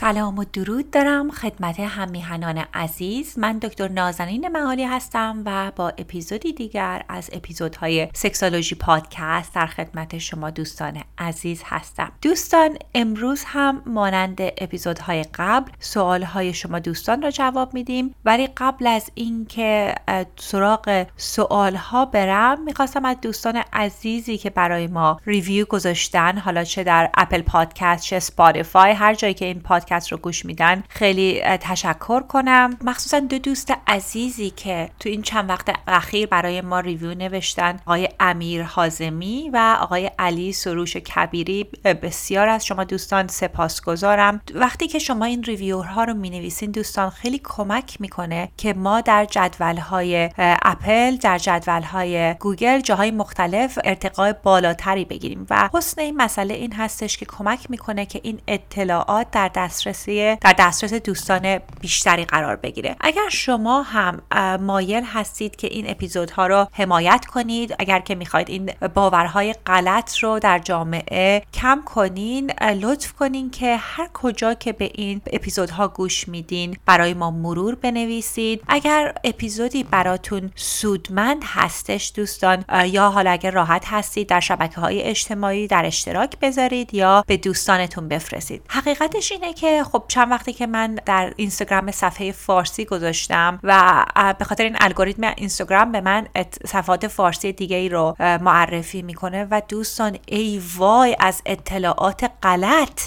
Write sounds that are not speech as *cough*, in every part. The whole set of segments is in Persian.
سلام و درود دارم خدمت هم‌میهنان عزیز. من دکتر نازنین معالی هستم و با اپیزودی دیگر از اپیزودهای Sexology Podcast در خدمت شما دوستان عزیز هستم. دوستان امروز هم مانند اپیزودهای قبل سوالهای شما دوستان را جواب میدیم. ولی قبل از اینکه سراغ سوالها برم می‌خواستم از دوستان عزیزی که برای ما review گذاشتن حالا چه در Apple Podcast چه Spotify هر جایی که این پادکست پادکست رو گوش میدن خیلی تشکر کنم. مخصوصا دو دوست عزیزی که تو این چند وقت اخیر برای ما review نوشتن آقای امیر حازمی و آقای علی سروش کبیری. بسیار از شما دوستان سپاسگزارم. وقتی که شما این review ها رو می نویسین دوستان خیلی کمک می‌کنه که ما در جدول های اپل در جدول های گوگل جاهای مختلف ارتقای بالاتری بگیریم. و حسن این مسئله این هستش که کمک می‌کنه که این اطلاعات در دسترسی در دسترس دوستان بیشتری قرار بگیره. اگر شما هم مایل هستید که این اپیزودها رو حمایت کنید اگر که می‌خواید این باورهای غلط رو در جامعه کم کنین لطف کنین که هر کجا که به این اپیزودها گوش میدین برای ما مرور بنویسید. اگر اپیزودی براتون سودمند هستش دوستان یا حالا اگر راحت هستید در شبکه های اجتماعی در اشتراک بذارید یا به دوستانتون بفرستید. حقیقتش اینه که خب چند وقتی که من در اینستاگرام صفحه فارسی گذاشتم و به خاطر این الگوریتم اینستاگرام به من صفحات فارسی دیگه ای رو معرفی می‌کنه و دوستان ای وای از اطلاعات غلط.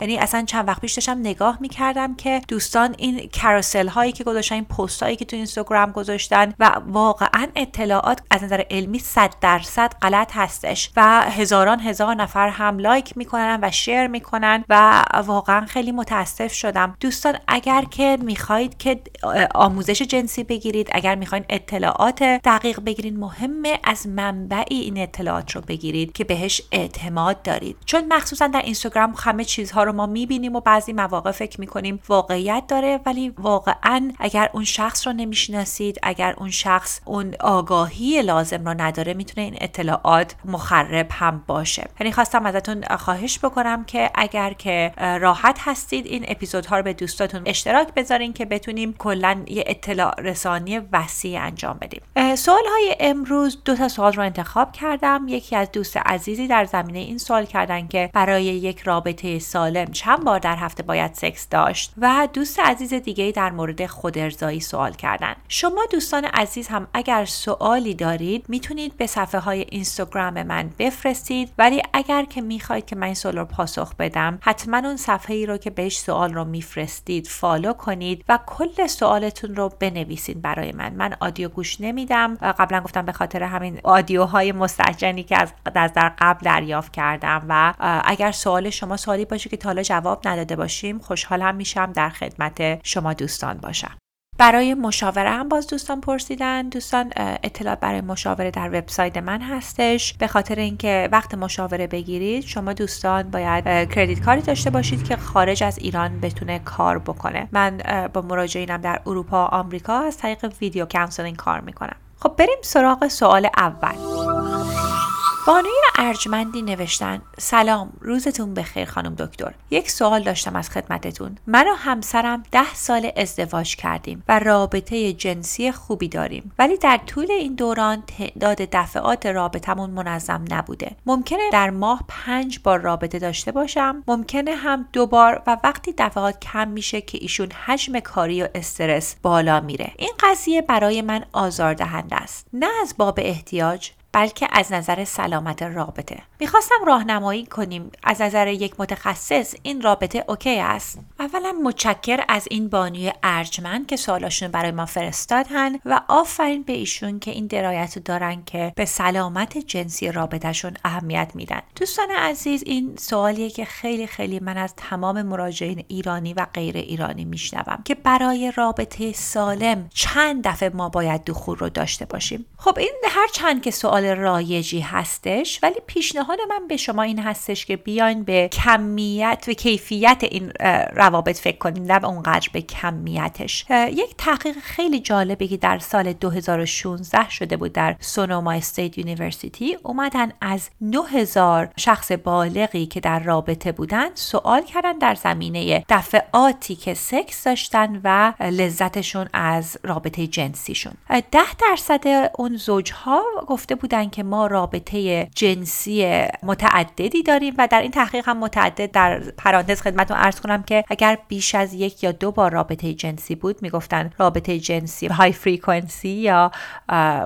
یعنی اصلا چند وقت پیش داشتم نگاه می‌کردم که دوستان این کاروسل هایی که گذاشتن این پست هایی که تو اینستاگرام گذاشتن و واقعا اطلاعات از نظر علمی 100 درصد غلط هستش و هزاران هزار نفر هم لایک می‌کنن و شیر می‌کنن و واقعا خیلی متاسف شدم. دوستان اگر که می‌خواهید که آموزش جنسی بگیرید اگر می‌خواین اطلاعات دقیق بگیرید مهمه از منبعی این اطلاعات رو بگیرید که بهش اعتماد دارید. چون مخصوصا در اینستاگرام همه چیزها رو ما می‌بینیم و بعضی مواقع فکر می‌کنیم واقعیت داره ولی واقعا اگر اون شخص رو نمی‌شناسید اگر اون شخص اون آگاهی لازم رو نداره می‌تونه این اطلاعات مخرب هم باشه. یعنی خواستم ازتون خواهش بکنم که اگر که راحت هستید این اپیزودها رو به دوستاتون اشتراک بذارین که بتونیم کلا یه اطلاع رسانی وسیع انجام بدیم. سوال های امروز دو تا سوال رو انتخاب کردم. یکی از دوست عزیزی در زمینه این سوال کردن که برای یک رابطه سال چند بار در هفته باید سکس داشت و دوست عزیز دیگه در مورد خودارضایی سوال کردن شما دوستان عزیز هم اگر سوالی دارید می‌تونید به صفحه های اینستاگرام من بفرستید. ولی اگر که می‌خواید که من این سوال رو پاسخ بدم حتما اون صفحه ای رو که بهش سوال رو میفرستید فالو کنید و کل سوالتون رو بنویسید برای من. من آدیو گوش نمیدم. قبلا گفتم به خاطر همین آدیوهای مستجنی که از در قبل دریافت کردم و اگر سوال شما سوالی باشه که حالا جواب نداده باشیم خوشحالم میشم در خدمت شما دوستان باشم. برای مشاوره هم باز دوستان پرسیدن. دوستان اطلاع برای مشاوره در وبسایت من هستش. به خاطر اینکه وقت مشاوره بگیرید شما دوستان باید کردیت کاری داشته باشید که خارج از ایران بتونه کار بکنه. من با مراجعینم در اروپا و آمریکا از طریق video counseling کار می‌کنم. خب بریم سراغ سوال اول. بانوی ارجمندی نوشتن سلام روزتون بخیر خانم دکتر. یک سوال داشتم از خدمتتون. من و همسرم ده سال ازدواج کردیم و رابطه جنسی خوبی داریم. ولی در طول این دوران تعداد دفعات رابطمون منظم نبوده. ممکنه در ماه پنج بار رابطه داشته باشم. ممکنه هم دو بار و وقتی دفعات کم میشه که ایشون حجم کاری و استرس بالا میره. این قضیه برای من آزاردهنده است. نه از باب احتیاج بلکه از نظر سلامت رابطه. می‌خواستم راهنمایی کنیم. از نظر یک متخصص این رابطه اوکی است؟ اولا متشکر از این بانوی ارجمند که سوالاشون برای ما فرستادن و آفرین به ایشون که این درایت دارن که به سلامت جنسی رابطهشون اهمیت میدن. دوستان عزیز این سوالیه که خیلی خیلی من از تمام مراجعین ایرانی و غیر ایرانی میشنوم که برای رابطه سالم چند دفعه ما باید دخول رو داشته باشیم. خب این هر چند که سوال رایجی هستش ولی پیشنهاد من به شما این هستش که بیاین به کمیت و کیفیت این روابط فکر کنیم نه اونقدر به کمیتش. یک تحقیق خیلی جالبی که در سال 2016 شده بود در Sonoma State University. اومدن از 9000 شخص بالغی که در رابطه بودن سوال کردن در زمینه دفعاتی که سکس داشتن و لذتشون از رابطه جنسیشون. ده درصد اون زوجها گفته بودن که ما رابطه جنسی متعددی داریم و در این تحقیق هم متعدد در پرانتز خدمتتون عرض کنم که اگر بیش از یک یا دو بار رابطه جنسی بود می‌گفتن رابطه جنسی *laughs* high frequency یا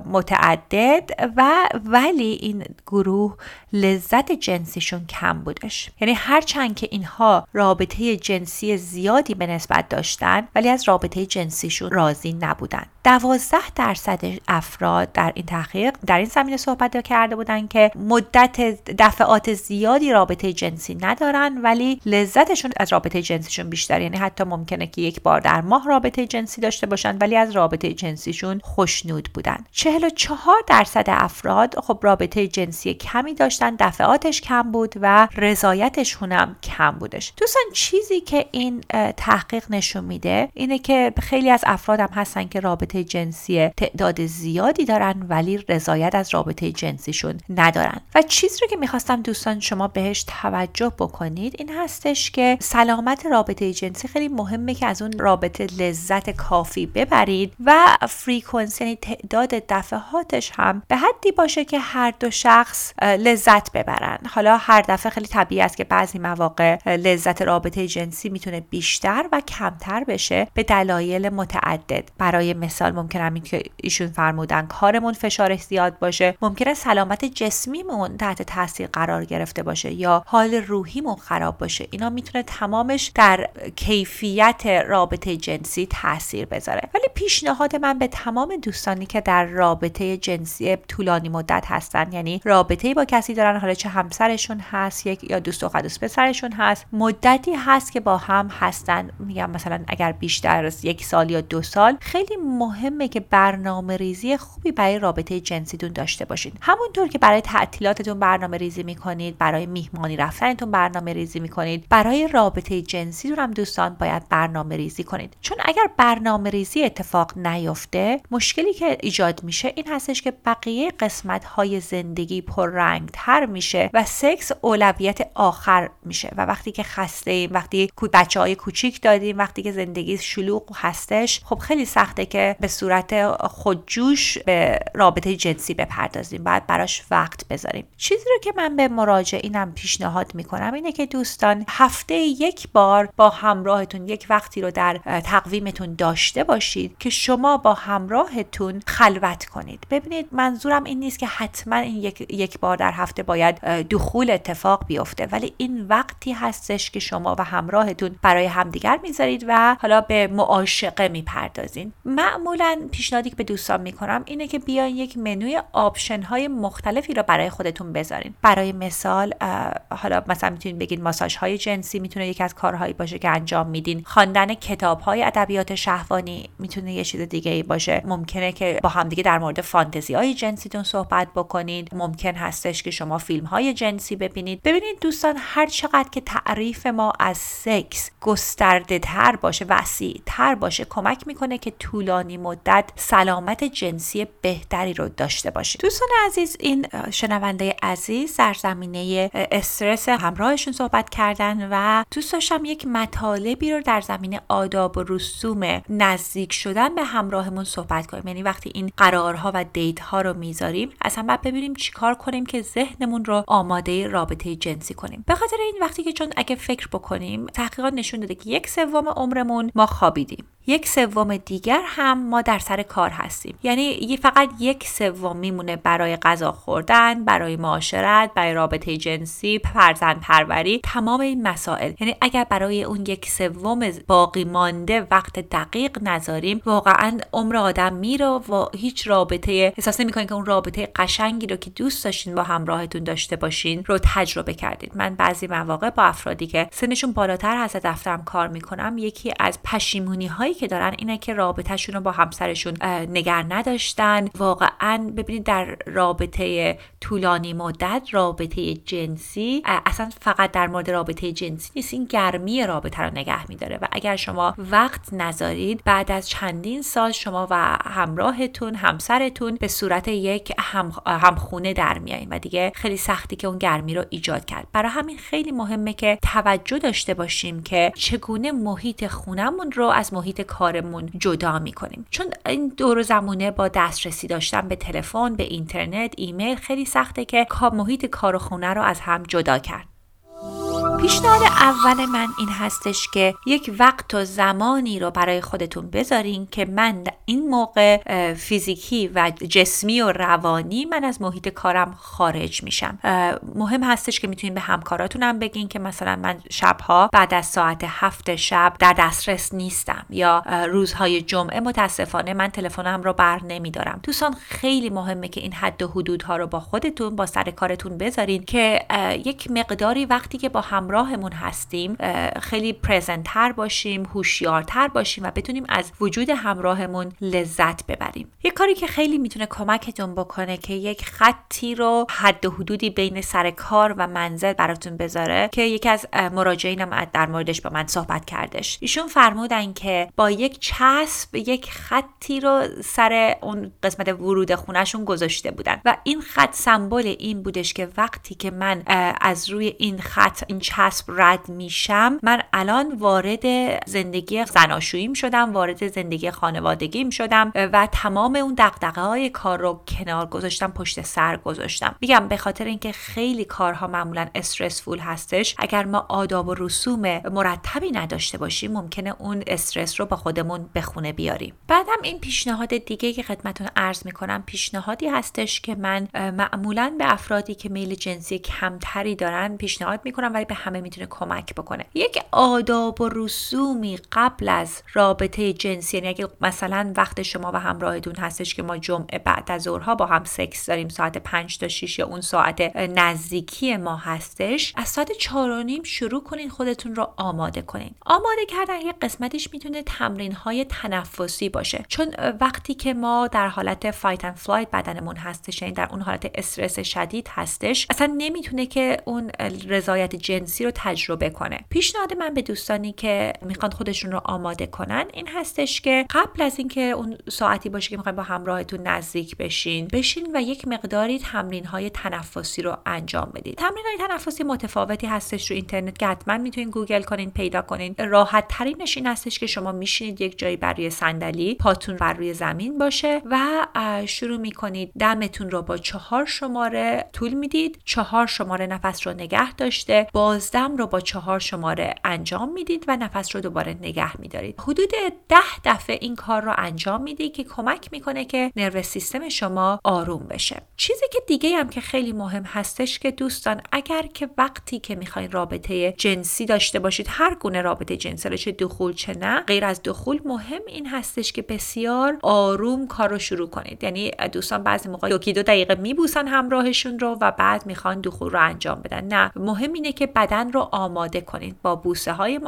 متعدد و ولی این گروه لذت جنسیشون کم بودش. یعنی هرچند که اینها رابطه جنسی زیادی به نسبت داشتن ولی از رابطه جنسیشون راضی نبودن. دوازده درصد افراد در این تحقیق در این زمینه صحبت کرده بودن که مدت دفعات زیادی رابطه جنسی ندارن ولی لذتشون از رابطه جنسیشون بیشتر. یعنی حتی ممکنه که یک بار در ماه رابطه جنسی داشته باشن ولی از رابطه جنسیشون خوشنود بودن. 44 درصد افراد خب رابطه جنسی کمی داشتن دفعاتش کم بود و رضایتشون هم کم بودش. دوستان چیزی که این تحقیق نشون میده اینه که خیلی از افراد هم هستن که رابطه جنسی تعداد زیادی دارن ولی رضایت از رابطه جنسیشون ندارن. و چیزی رو که می‌خواستم دوستان شما بهش توجه بکنید این هستش که سلامت رابطه جنسی خیلی مهمه که از اون رابطه لذت کافی ببرید و فریکونسی یعنی تعداد دفعاتش هم به حدی باشه که هر دو شخص لذت ببرن. حالا هر دفعه خیلی طبیعی است که بعضی مواقع لذت رابطه جنسی می‌تونه بیشتر و کمتر بشه به دلایل متعدد. برای مثال ممکن همین که ایشون فرمودن کارمون فشارش زیاد باشه ممکنه سلامت جسمیمون تحت تاثیر قرار گرفته باشه یا حال روحیمون خراب باشه. اینا می‌تونه تمامش در کیفیت رابطه جنسی تاثیر بذاره. ولی پیشنهاد من به تمام دوستانی که در رابطه جنسی طولانی مدت هستن یعنی رابطه با کسی دارن حالا چه همسرشون هست یک یا دوست دختر دوست پسرشون هست مدتی هست که با هم هستن. میگم مثلا اگر بیشتر از یک سال یا دو سال خیلی مهمه که برنامه ریزی خوبی برای رابطه جنسیتون داشته باشید. همونطور که برای تعطیلاتتون برنامه ریزی می‌کنید برای میهمانی رفتنتون برنامه ریزی می‌کنید برای رابطه جنسی هم دوستان باید برنامه ریزی کنید. چون اگر برنامه ریزی اتفاق نیفته مشکلی که ایجاد میشه این هستش که بقیه قسمت های زندگی پررنگ تر میشه و سکس اولویت آخر میشه. و وقتی که خسته ایم وقتی بچه های کوچیک دادیم وقتی که زندگی شلوغ هستش خب خیلی سخته که به صورت خودجوش به رابطه جنسی بپردازیم. باید براش وقت بذاریم. چیزی رو که من به مراجعینم پیشنهاد می‌کنم اینه که دوستان هفته یک بار با همراهتون یک وقتی رو در تقویمتون داشته باشید که شما با همراهتون خلوت کنید. ببینید منظورم این نیست که حتما این یک, یک بار در هفته باید دخول اتفاق بیفته ولی این وقتی هستش که شما و همراهتون برای همدیگر می‌ذارید و حالا به معاشقه می‌پردازین. معمولا پیشنهادی که به دوستان می‌کنم اینه که بیاین یک منوی option های مختلفی رو برای خودتون بذارین. برای مثال حالا مثلا می‌تونید بگین ماساژ های جنسی می‌تونه یکی از کارهایی باشه که انجام میدین. خواندن کتاب های ادبیات شهوانی می‌تونه یه چیز دیگه ای باشه. ممکنه که با همدیگه در مورد فانتزی های جنسیتون صحبت بکنید. ممکن هستش که شما فیلم های جنسی ببینید. ببینید دوستان هر چقدر که تعریف ما از سکس گسترده تر باشه وسیع تر باشه کمک می‌کنه که طولانی مدت سلامت جنسی بهتری رو داشته باشید. دوستان عزیز این شنونده عزیز در زمینه استرس همراهشون صحبت کردن و دوست داشتم یک مطالبی رو در زمینه آداب و رسوم نزدیک شدن به همراهمون صحبت کنیم. یعنی وقتی این قرارها و دیت ها رو می‌ذاریم اصلا باید ببینیم چیکار کنیم که ذهنمون رو آماده رابطه جنسی کنیم. به خاطر این وقتی که چون اگه فکر بکنیم تحقیقات نشون داده که یک سوم عمرمون ما خوابیدیم. یک سوم دیگر هم ما در سر کار هستیم. یعنی فقط یک سوم میمونه برای غذا خوردن برای معاشرت برای رابطه جنسی فرزند پروری تمام این مسائل. یعنی اگر برای اون یک سوم باقی مانده وقت دقیق نذاریم واقعا عمر آدم میره و هیچ رابطه احساس نمی‌کنین که اون رابطه قشنگی رو که دوست داشتین با همراهتون داشته باشین رو تجربه کردید من بعضی مواقع با افرادی که سنشون بالاتر هست دفترم کار می‌کنم یکی از پشیمونی هایی که دارن اینه که رابطهشون رو با همسرشون نگر نداشتن. واقعا ببینید در رابطه طولانی مدت رابطه جنسی اصلا فقط در مورد رابطه جنسی نیست. این گرمی رابطه رو نگه میداره و اگر شما وقت نذارید بعد از چندین سال شما و همراهتون همسرتون به صورت یک هم همخونه در میایین و دیگه خیلی سختی که اون گرمی رو ایجاد کرد. برای همین خیلی مهمه که توجه داشته باشیم که چگونه محیط خونمون رو از محیط کارمون جدا می‌کنیم. چون این دور زمونه با دسترسی داشتن به تلفن به اینترنت ایمیل خیلی سخته که محیط کار و خونه رو از هم جدا کرد. پیشنهاد اول من این هستش که یک وقت و زمانی رو برای خودتون بذارین که من این موقع فیزیکی و جسمی و روانی من از محیط کارم خارج میشم. مهم هستش که می‌تونین به همکاراتونم بگین که مثلا من شبها بعد از ساعت هفت شب در دسترس نیستم یا روزهای جمعه متاسفانه من تلفنم رو بر نمیدارم. دوستان خیلی مهمه که این حد و حدودها رو با خودتون با سر کارتون بذارین که یک مقداری وقتی که با هم همراهمون هستیم خیلی پرزنتر باشیم هوشیارتر باشیم و بتونیم از وجود همراهمون لذت ببریم. یک کاری که خیلی می‌تونه کمکتون بکنه که یک خطی رو حد و حدودی بین سر کار و منزل براتون بذاره که یکی از مراجعینم در موردش با من صحبت کردش. ایشون فرمودن که با یک چسب یک خطی رو سر اون قسمت ورود خونهشون گذاشته بودن. و این خط سمبل این بودش که وقتی که من از روی این خط این چسب رد میشم من الان وارد زندگی زناشوییم شدم وارد زندگی خانوادگیم شدم و تمام اون دقدقه های کار رو کنار گذاشتم پشت سر گذاشتم. میگم به خاطر اینکه خیلی کارها معمولا استرسفول هستش اگر ما آداب و رسوم مرتبی نداشته باشیم ممکنه اون استرس رو با خودمون به خونه بیاریم. بعدم این پیشنهاد دیگه که خدمتون عرض می‌کنم پیشنهادی هستش که من معمولا به افرادی که میل جنسی کمتری دارن پیشنهاد می‌کنم ولی به همه می‌تونه کمک بکنه. یک آداب و رسومی قبل از رابطه جنسی یعنی اگه مثلا وقت شما و همراهتون هستش که ما جمعه بعد از ظهرها با هم سکس داریم ساعت 5 تا 6 یا اون ساعت نزدیکی ما هستش از ساعت 4 و نیم شروع کنین خودتون رو آماده کنین. آماده کردن یک قسمتش می‌تونه تمرین های تنفسی باشه. چون وقتی که ما در حالت fight and flight بدنمون هستش یعنی در اون حالت استرس شدید هستش اصلا نمی‌تونه که اون رضایت جنسی رو تجربه کنه. پیشنهاد من به دوستانی که می‌خوان خودشون رو آماده کنن این هستش که قبل از اینکه اون ساعتی باشه که می‌خواین با همراهتون نزدیک بشین بشین و یک مقداری تمرین های تنفسی رو انجام بدید. تمرین های تنفسی متفاوتی هستش رو اینترنت که حتما می‌تونین گوگل کنین پیدا کنین. راحت ترینش این هستش که شما میشینید یک جایی بر روی صندلی پاتون بر روی زمین باشه و شروع می‌کنید دمتون رو با چهار شماره طول می‌دید. چهار شماره نفس رو نگه داشته. باز دوازدم رو با چهار شماره انجام می‌دید و نفس رو دوباره نگه میدارید. حدود ده دفعه این کار رو انجام می‌دید که کمک می‌کنه که نرو سیستم شما آروم بشه. چیزی که دیگه هم که خیلی مهم هستش که دوستان اگر که وقتی که می‌خواین رابطه جنسی داشته باشید هر گونه رابطه جنسی چه دخول چه نه غیر از دخول مهم این هستش که بسیار آروم کار رو شروع کنید. یعنی دوستان بعضی موقع یکی دو دقیقه میبوسن همراهشون رو و بعد می‌خوان دخول رو انجام بدن. نه مهم اینه که بدن رو آماده کنید. با بوسه های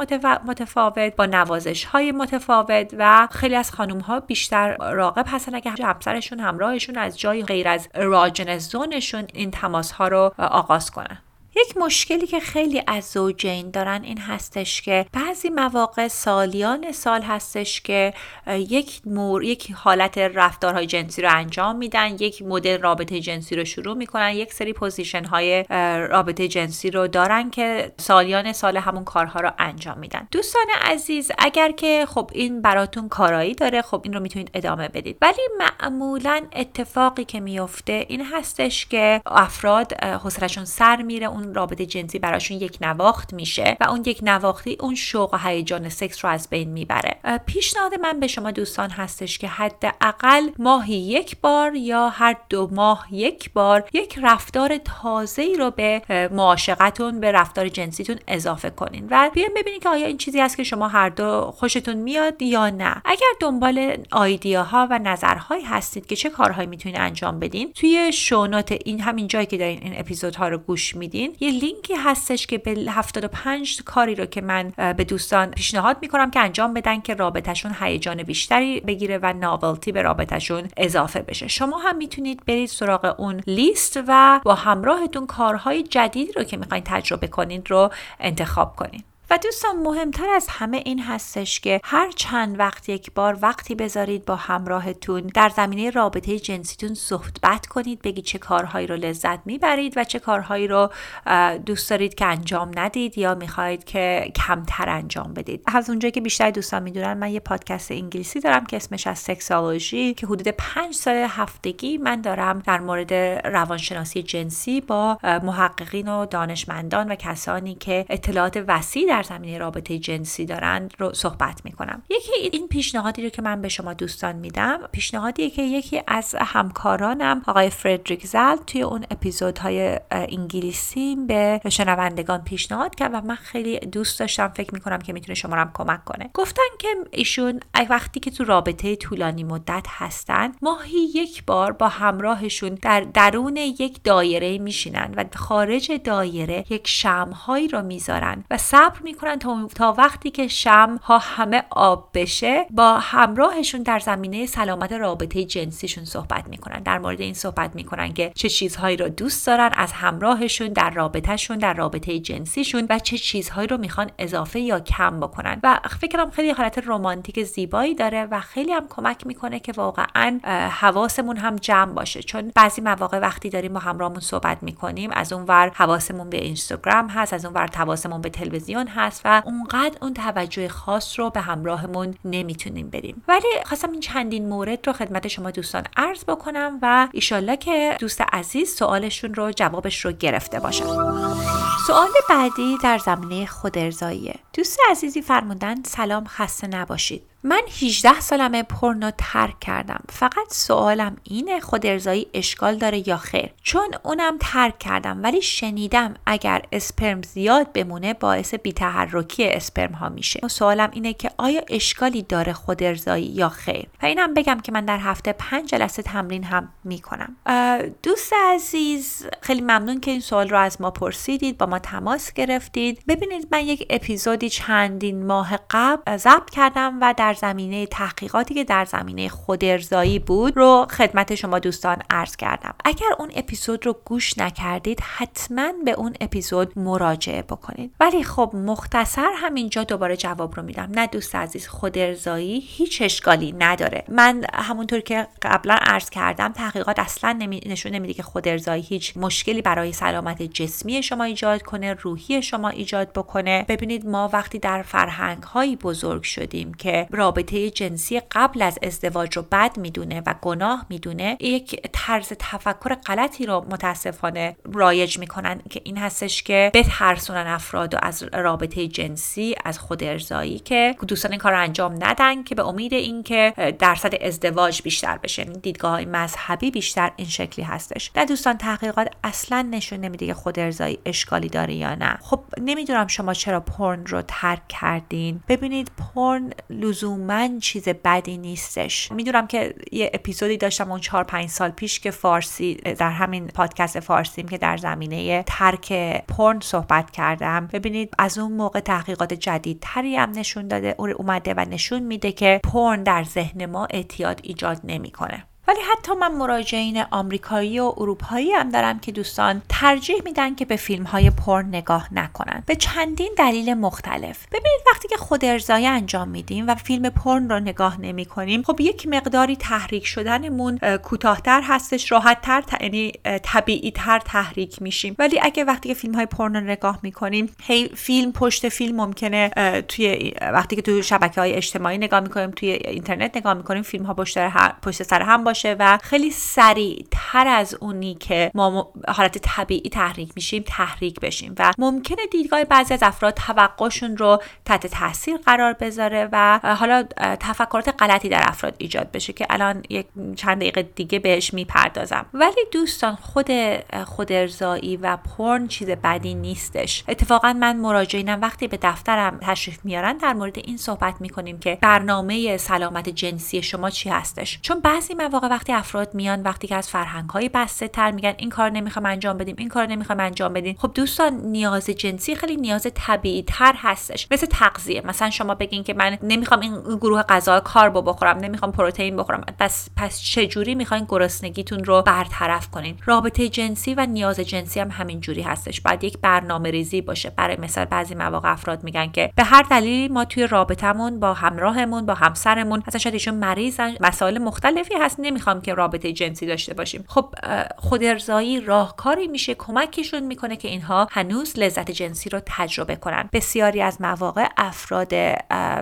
متفاوت با نوازش های متفاوت و خیلی از خانم ها بیشتر راغب هستن. اگه همسرشون همراهشون از جای غیر از erogenous zone شون این تماس ها رو آغاز کنن. یک مشکلی که خیلی از زوجین دارن این هستش که بعضی مواقع سالیان سال هستش که یک مور یک حالت رفتارهای جنسی رو انجام میدن یک مدل رابطه جنسی رو شروع می‌کنن یک سری position های رابطه جنسی رو دارن که سالیان سال همون کارها رو انجام میدن. دوستان عزیز اگر که خب این براتون کارایی داره خب این رو می‌تونید ادامه بدید. ولی معمولا اتفاقی که میفته این هستش که افراد حوصلهشون سر میره اون اون رابطه جنسی براشون یک نواخت میشه و اون یک نواختی اون شوق و هیجان سکس رو از بین می‌بره. پیشنهاد من به شما دوستان هستش که حداقل ماهی یک بار یا هر دو ماه یک بار یک رفتار تازه ای رو به معاشقتون به رفتار جنسیتون اضافه کنین و بیاین ببینید که آیا این چیزی هست که شما هر دو خوشتون میاد یا نه. اگر دنبال آیدیاها و نظرهایی هستید که چه کارهایی می‌تونید انجام بدین توی شونات این همین جایی که دارین این اپیزودها رو گوش میدین یه لینکی هستش که به 75 کاری رو که من به دوستان پیشنهاد می‌کنم که انجام بدن که رابطهشون هیجان بیشتری بگیره و ناولتی به رابطهشون اضافه بشه. شما هم می‌تونید برید سراغ اون لیست و با همراهتون کارهای جدیدی رو که می‌خواین تجربه کنید رو انتخاب کنید دوستان مهمتر از همه این هستش که هر چند وقت یک بار وقتی بذارید با همراهتون در زمینه رابطه جنسیتون صحبت کنید بگید چه کارهایی رو لذت می‌برید و چه کارهایی رو دوست دارید که انجام ندید یا می‌خواهید که کمتر انجام بدید. از اونجایی که بیشتر دوستان می‌دونن من یه پادکست انگلیسی دارم که اسمش از سکسالوژی که حدود پنج سال هفتگی من دارم در مورد روانشناسی جنسی با محققین و دانشمندان و کسانی که اطلاعات وسیع در زمینه رابطه جنسی دارن رو صحبت می‌کنم. یکی این پیشنهادی رو که من به شما دوستان میدم پیشنهادیه که یکی از همکارانم آقای فردریک زل توی اون اپیزودهای انگلیسی به شنوندگان پیشنهاد کرد و من خیلی دوست داشتم فکر می‌کنم که می‌تونه شما هم کمک کنه. گفتن که ایشون وقتی که تو رابطه طولانی مدت هستن ماهی یک بار با همراهشون در درون یک دایره میشینن و خارج دایره یک شمهایی رو می‌ذارن و صبر می‌کنن تا, تا وقتی که شم ها همه آب بشه با همراهشون در زمینه سلامت رابطه جنسیشون صحبت می‌کنن. در مورد این صحبت می‌کنن که چه چیزهایی رو دوست دارن از همراهشون در رابطهشون در رابطه جنسیشون و چه چیزهایی رو می‌خوان اضافه یا کم بکنن. و فکرم خیلی حالت رمانتیک زیبایی داره و خیلی هم کمک می‌کنه که واقعا حواسمون هم جمع باشه. چون بعضی مواقع وقتی داریم با همراهمون صحبت می‌کنیم از اون ور حواسمون به اینستاگرام هست از اون ور حواسمون به تلویزیون هست و اونقدر اون توجه خاص رو به همراهمون نمی‌تونیم بدیم. ولی خواستم این چندین مورد رو خدمت شما دوستان عرض بکنم و ایشالله که دوست عزیز سوالشون رو جوابش رو گرفته باشن. سوال بعدی در زمینه خودارضاییه دوست عزیزی فرمودن سلام خسته نباشید. من 18 سالمه پرنو ترک کردم. فقط سوالم اینه خود ارزایی اشکال داره یا خیر؟ چون اونم ترک کردم ولی شنیدم اگر اسپرم زیاد بمونه باعث بیتحرکی اسپرم ها میشه سوالم اینه که آیا اشکالی داره خود ارزایی یا خیر؟ و اینم بگم که من در هفته پنج جلسه تمرین هم می‌کنم. دوست عزیز خیلی ممنون که این سوال رو از ما پرسیدید با ما تماس گرفتید. ببینید من یک اپیزودی چندین ماه قبل ضبط کردم و در زمینه تحقیقاتی که در زمینه خودارضایی بود رو خدمت شما دوستان عرض کردم. اگر اون اپیزود رو گوش نکردید حتما به اون اپیزود مراجعه بکنید. ولی خب مختصر همینجا دوباره جواب رو میدم. نه دوست عزیز خودارضایی هیچ اشکالی نداره. من همونطور که قبلا عرض کردم تحقیقات اصلا نمی... نشون نمیده که خودارضایی هیچ مشکلی برای سلامت جسمی شما ایجاد کنه روحی شما ایجاد بکنه. ببینید ما وقتی در فرهنگ هایی بزرگ شدیم که رابطه جنسی قبل از ازدواج رو بد می‌دونه و گناه می‌دونه یک طرز تفکر غلطی رو متاسفانه رایج می‌کنن که این هستش که بترسونن افراد از رابطه جنسی از خود ارزایی که دوستان این کار رو انجام ندن که به امید اینکه درصد ازدواج بیشتر بشه. یعنی دیدگاه مذهبی بیشتر این شکلی هستش. در دوستان تحقیقات اصلا نشون نمیده که خود ارزایی اشکالی داره یا نه. خب نمی‌دونم شما چرا پرن رو ترک کردین. ببینید پرن لزوم من چیز بدی نیستش. می‌دونم که یه اپیزودی داشتم اون چهار پنج سال پیش که فارسی در همین پادکست فارسیم که در زمینه ترک پرن صحبت کردم. ببینید از اون موقع تحقیقات جدیدتری هم نشون داده اومده و نشون میده که پرن در ذهن ما اعتیاد ایجاد نمی‌کنه. ولی حتی من مراجعین آمریکایی و اروپایی هم دارم که دوستان ترجیح میدن که به فیلم های پرن نگاه نکنن. به چندین دلیل مختلف. ببینید وقتی که خود ارزایی انجام میدیم و فیلم پرن رو نگاه نمی کنیم خب یک مقداری تحریک شدنمون کوتاهتر هستش راحتتر یعنی طبیعی تر تحریک میشیم. ولی اگه وقتی که فیلم های پرن رو نگاه می‌کنیم هی فیلم پشت فیلم ممکنه توی وقتی که توی شبکه های اجتماعی نگاه می‌کنیم توی اینترنت نگاه می‌کنیم فیلم ها پشت, پشت سر هم باشه و خیلی سریع تر از اونی که ما حالت طبیعی تحریک میشیم تحریک بشیم و ممکنه دیدگاه بعضی از افراد توقعشون رو تحت تاثیر قرار بذاره و حالا تفکرات غلطی در افراد ایجاد بشه که الان یک چند دقیقه دیگه بهش می‌پردازم. ولی دوستان خود خودارضایی و پرن چیز بدی نیستش. اتفاقا من مراجعینم وقتی به دفترم تشریف میارن در مورد این صحبت می‌کنیم که برنامه سلامت جنسی شما چی هستش. چون بعضی مواقع وقتی افراد میان وقتی که از فرهنگ های بسته تر میگن این کار نمی‌خوام انجام بدیم این کار نمی‌خوام انجام بدیم خب دوستان نیاز جنسی خیلی نیاز طبیعی تر هستش. مثل تغذیه. مثلا شما بگین که من نمی‌خوام این گروه غذا کاربو بخورم نمی‌خوام پروتئین بخورم. پس پس چه جوری می‌خواین گرسنگیتون رو برطرف کنین؟ رابطه جنسی و نیاز جنسی هم همین جوری هستش. بعد یک برنامه ریزی باشه. برای مثال بعضی مواقع افراد میگن که به هر دلیلی ما توی رابطمون با همراهمون با همسرمون اصلا شاید ایشون مریضن. مسائل مختلفی هست. نمی‌خوام که رابطه جنسی داشته باشیم. خب خود ارزایی راهکاری میشه کمکشون می‌کنه که اینها هنوز لذت جنسی رو تجربه کنن. بسیاری از مواقع افراد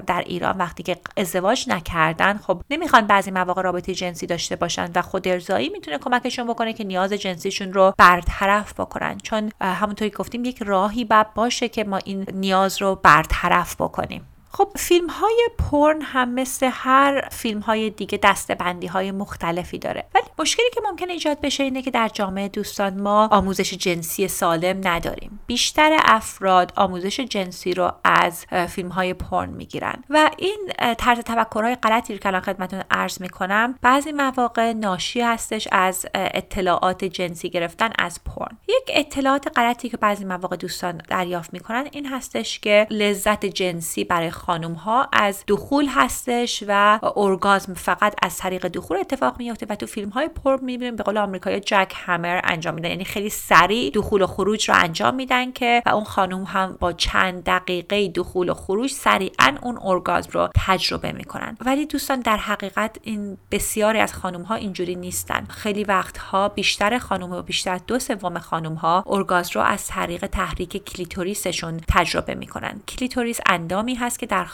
در ایران وقتی که ازدواج نکردن خب نمی‌خوان بعضی مواقع رابطه جنسی داشته باشن و خود ارزایی می‌تونه کمکشون بکنه که نیاز جنسیشون رو برطرف بکنن. چون همونطوری گفتیم یک راهی باید باشه که ما این نیاز رو برطرف بکنیم. خب فیلم های پرن هم مثل هر فیلم های دیگه دسته بندی های مختلفی داره. ولی مشکلی که ممکن ایجاد بشه اینه که در جامعه دوستان ما آموزش جنسی سالم نداریم. بیشتر افراد آموزش جنسی رو از فیلم های پرن می‌گیرن. و این طرز تفکرهای غلطی که الان خدمتتون عرض می‌کنم بعضی مواقع ناشی هستش از اطلاعات جنسی گرفتن از پرن. یک اطلاعات غلطی که بعضی مواقع دوستان دریافت می‌کنن این هستش که لذت جنسی برای خانم ها از دخول هستش و ارگازم فقط از طریق دخول اتفاق میفته و تو فیلم های پر می‌بینیم. به قول آمریکایی جک همر انجام میدن. یعنی خیلی سریع دخول و خروج رو انجام میدن که و اون خانم هم با چند دقیقه دخول و خروج سریعا اون ارگازم رو تجربه می‌کنن. ولی دوستان در حقیقت این بسیاری از خانم ها اینجوری نیستن. خیلی وقتها بیشتر خانم و بیشتر دو سوم خانم ها ارگازم رو از طریق تحریک کلیتوریسشون تجربه می‌کنن. کلیتوریس اندامی هست که در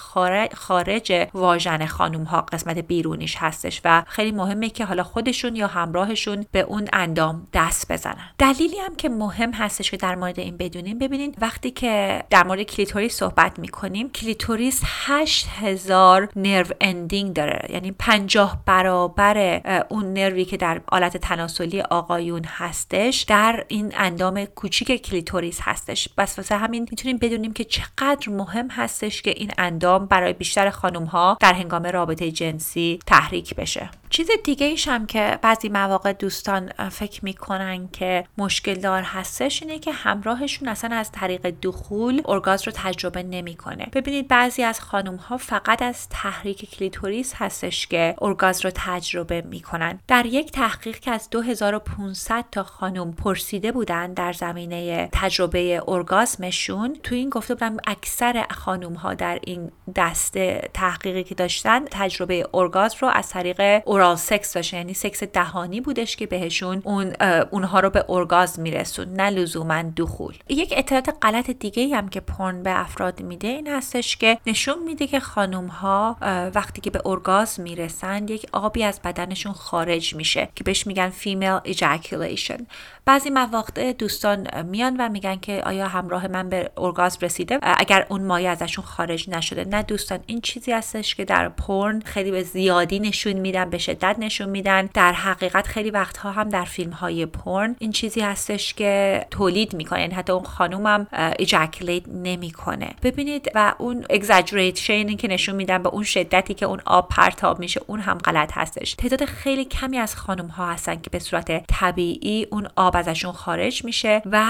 خارج, واژن خانوم ها قسمت بیرونیش هستش و خیلی مهمه که حالا خودشون یا همراهشون به اون اندام دست بزنن. دلیلی هم که مهم هستش که در مورد این بدونیم ببینید وقتی که در مورد کلیتوریس صحبت می‌کنیم کلیتوریس 8000 nerve ending داره. یعنی 50 برابر اون nerve ی که در آلت تناسلی آقایون هستش در این اندام کوچیک کلیتوریس هستش. بس واسه همین می‌تونیم بدونیم که چقدر مهم هستش که این اندام برای بیشتر خانم ها در هنگام رابطه جنسی تحریک بشه. چیز دیگه ایش هم که بعضی مواقع دوستان فکر می‌کنن که مشکل دار هستش اینه که همراهشون اصلا از طریق دخول ارگازم رو تجربه نمی‌کنه. ببینید بعضی از خانم ها فقط از تحریک کلیتوریس هستش که ارگازم رو تجربه می‌کنن. در یک تحقیق که از 2500 تا خانم پرسیده بودن در زمینه تجربه ارگازمشون تو این گفته بودن اکثر خانم ها در این دسته تحقیقی که داشتن تجربه ارگازم رو از طریق oral sex داشته یعنی سکس دهانی بودش که بهشون اون اونها رو به ارگاز می‌رسوند نه لزوما دخول. یک اطلاعات غلط دیگه هم که پرن به افراد میده این هستش که نشون میده که خانم ها وقتی که به ارگاز می‌رسن یک آبی از بدنشون خارج میشه که بهش میگن female ejaculation. بعضی مواقع دوستان میان و میگن که آیا همراه من به ارگاز رسیده؟ اگر اون مایه ازشون خارج نشده. نه دوستان این چیزی هستش که در پرن خیلی به زیادی نشون میدن به شدت نشون میدن. در حقیقت خیلی وقتها هم در فیلم های پرن این چیزی هستش که تولید می‌کنه. یعنی حتی اون خانوم هم ایجاکلیت نمی‌کنه. ببینید و اون اگزاجریشن که نشون میدن به اون شدتی که اون آب پرتاب میشه اون هم غلط هستش. تعداد خیلی کمی از خانم ها هستن که به صورت طبیعی اون آب ازشون خارج میشه و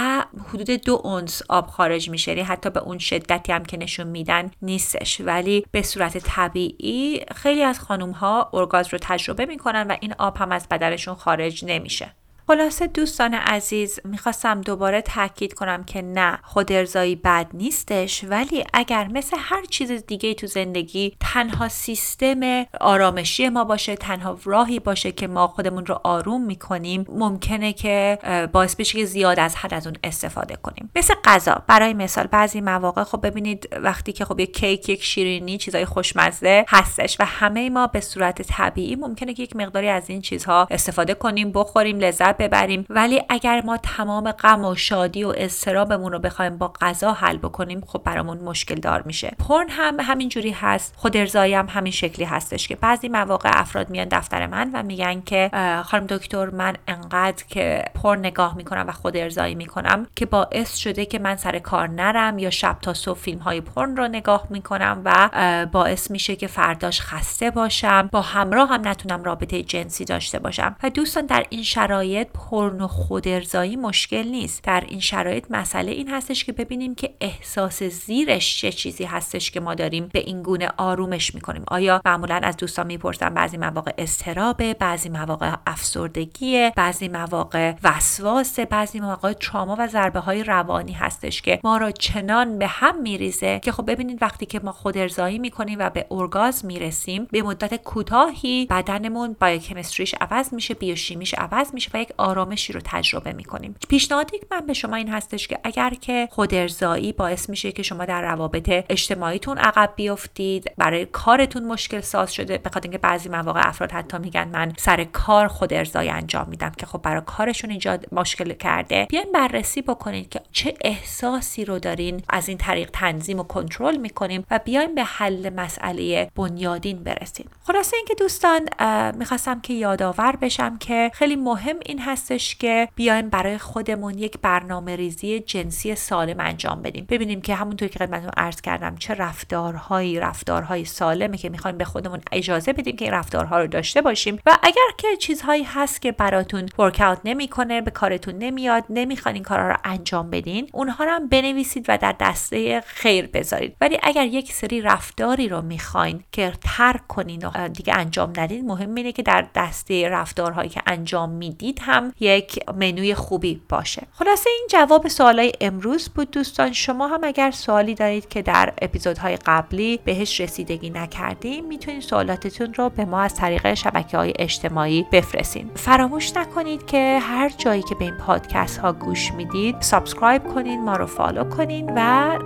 حدود دو اونس آب خارج میشه. یعنی حتی به اون شدتی هم که نشون میدن نیستش. ولی به صورت طبیعی خیلی از خانم ها ارگاز رو تجربه می‌کنن و این آب هم از بدنشون خارج نمیشه. خلاصه دوستان عزیز می‌خواستم دوباره تاکید کنم که نه خود ارزایی بد نیستش ولی اگر مثل هر چیز دیگه تو زندگی تنها سیستم آرامشی ما باشه تنها راهی باشه که ما خودمون رو آروم می‌کنیم ممکنه که باعث بشه که زیاد از حد از اون استفاده کنیم. مثل غذا. برای مثال بعضی مواقع خب ببینید وقتی که خب یک کیک یک شیرینی چیزای خوشمزه هستش و همه ما به صورت طبیعی ممکنه که یک مقداری از این چیزها استفاده کنیم بخوریم لذت ببریم. ولی اگر ما تمام غم و شادی و اضطرابمون رو بخوایم با غذا حل بکنیم خب برامون مشکل دار میشه. پرن هم همینجوری هست. خود ارزایی هم همین شکلی هستش که بعضی مواقع افراد میان دفتر من و میگن که خانم دکتر من انقدر که پرن نگاه می‌کنم و خود ارزایی می‌کنم که باعث شده که من سر کار نرم یا شب تا صبح فیلم های پرن رو نگاه می‌کنم و باعث میشه که فرداش خسته باشم با همراه هم نتونم رابطه جنسی داشته باشم. و دوستان در این شرایط پرن و خود ارزایی مشکل نیست. در این شرایط مسئله این هستش که ببینیم که احساس زیرش چه چیزی هستش که ما داریم به این گونه آرومش می‌کنیم. آیا معمولا از دوستان می‌پرسن بعضی مواقع استرابه بعضی مواقع افسردگیه بعضی مواقع وسواسه بعضی مواقع تراما و ضربه های روانی هستش که ما را چنان به هم میریزه که خب ببینید وقتی که ما خود ارزایی می‌کنیم و به ارگازم می‌رسیم به مدت کوتاهی بدنمون بایوکمستریش عوض میشه بیوشیمیش عوض میشه و یک آرامشی رو تجربه می‌کنیم. پیشنهادی من به شما این هستش که اگر که خود ارزایی باعث میشه که شما در روابط اجتماعیتون عقب بیفتید برای کارتون مشکل ساز شده به اینکه بعضی مواقع افراد حتی میگن من سر کار خود ارزایی انجام میدم که خب برای کارشون اینجا مشکل کرده. بیاین بررسی بکنید که چه احساسی رو دارین از این طریق تنظیم و کنترل می‌کنیم و بیایم به حل مسئله بنیادین برسیم. خلاصه اینکه دوستان می‌خواستم که یادآور بشم که خیلی مهم این هستش که بیایم برای خودمون یک برنامه ریزی جنسی سالم انجام بدیم. ببینیم که همونطور که خدمتتون عرض کردم چه رفتارهایی رفتارهایی سالمه که می‌خوایم به خودمون اجازه بدیم که این رفتارها رو داشته باشیم. و اگر که چیزهایی هست که براتون ورکاوت نمی‌کنه به کارتون نمیاد نمی‌خوان این کارها رو انجام بدین اونها رو هم بنویسید و در دسته خیر بذارید. ولی اگر یک سری رفتاری رو می‌خواین که ترک کنین و دیگه انجام ندید مهم اینه که در دسته رفتارهایی که انجام می‌دید هم یک منوی خوبی باشه. خلاصه این جواب سوالای امروز بود دوستان. شما هم اگر سوالی دارید که در اپیزودهای قبلی بهش رسیدگی نکردیم می‌تونید سوالاتتون رو به ما از طریق شبکه های اجتماعی بفرستین. فراموش نکنید که هر جایی که به این پادکست ها گوش می‌دید subscribe کنین ما رو follow کنین و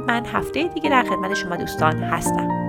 من هفته دیگه در خدمت شما دوستان هستم.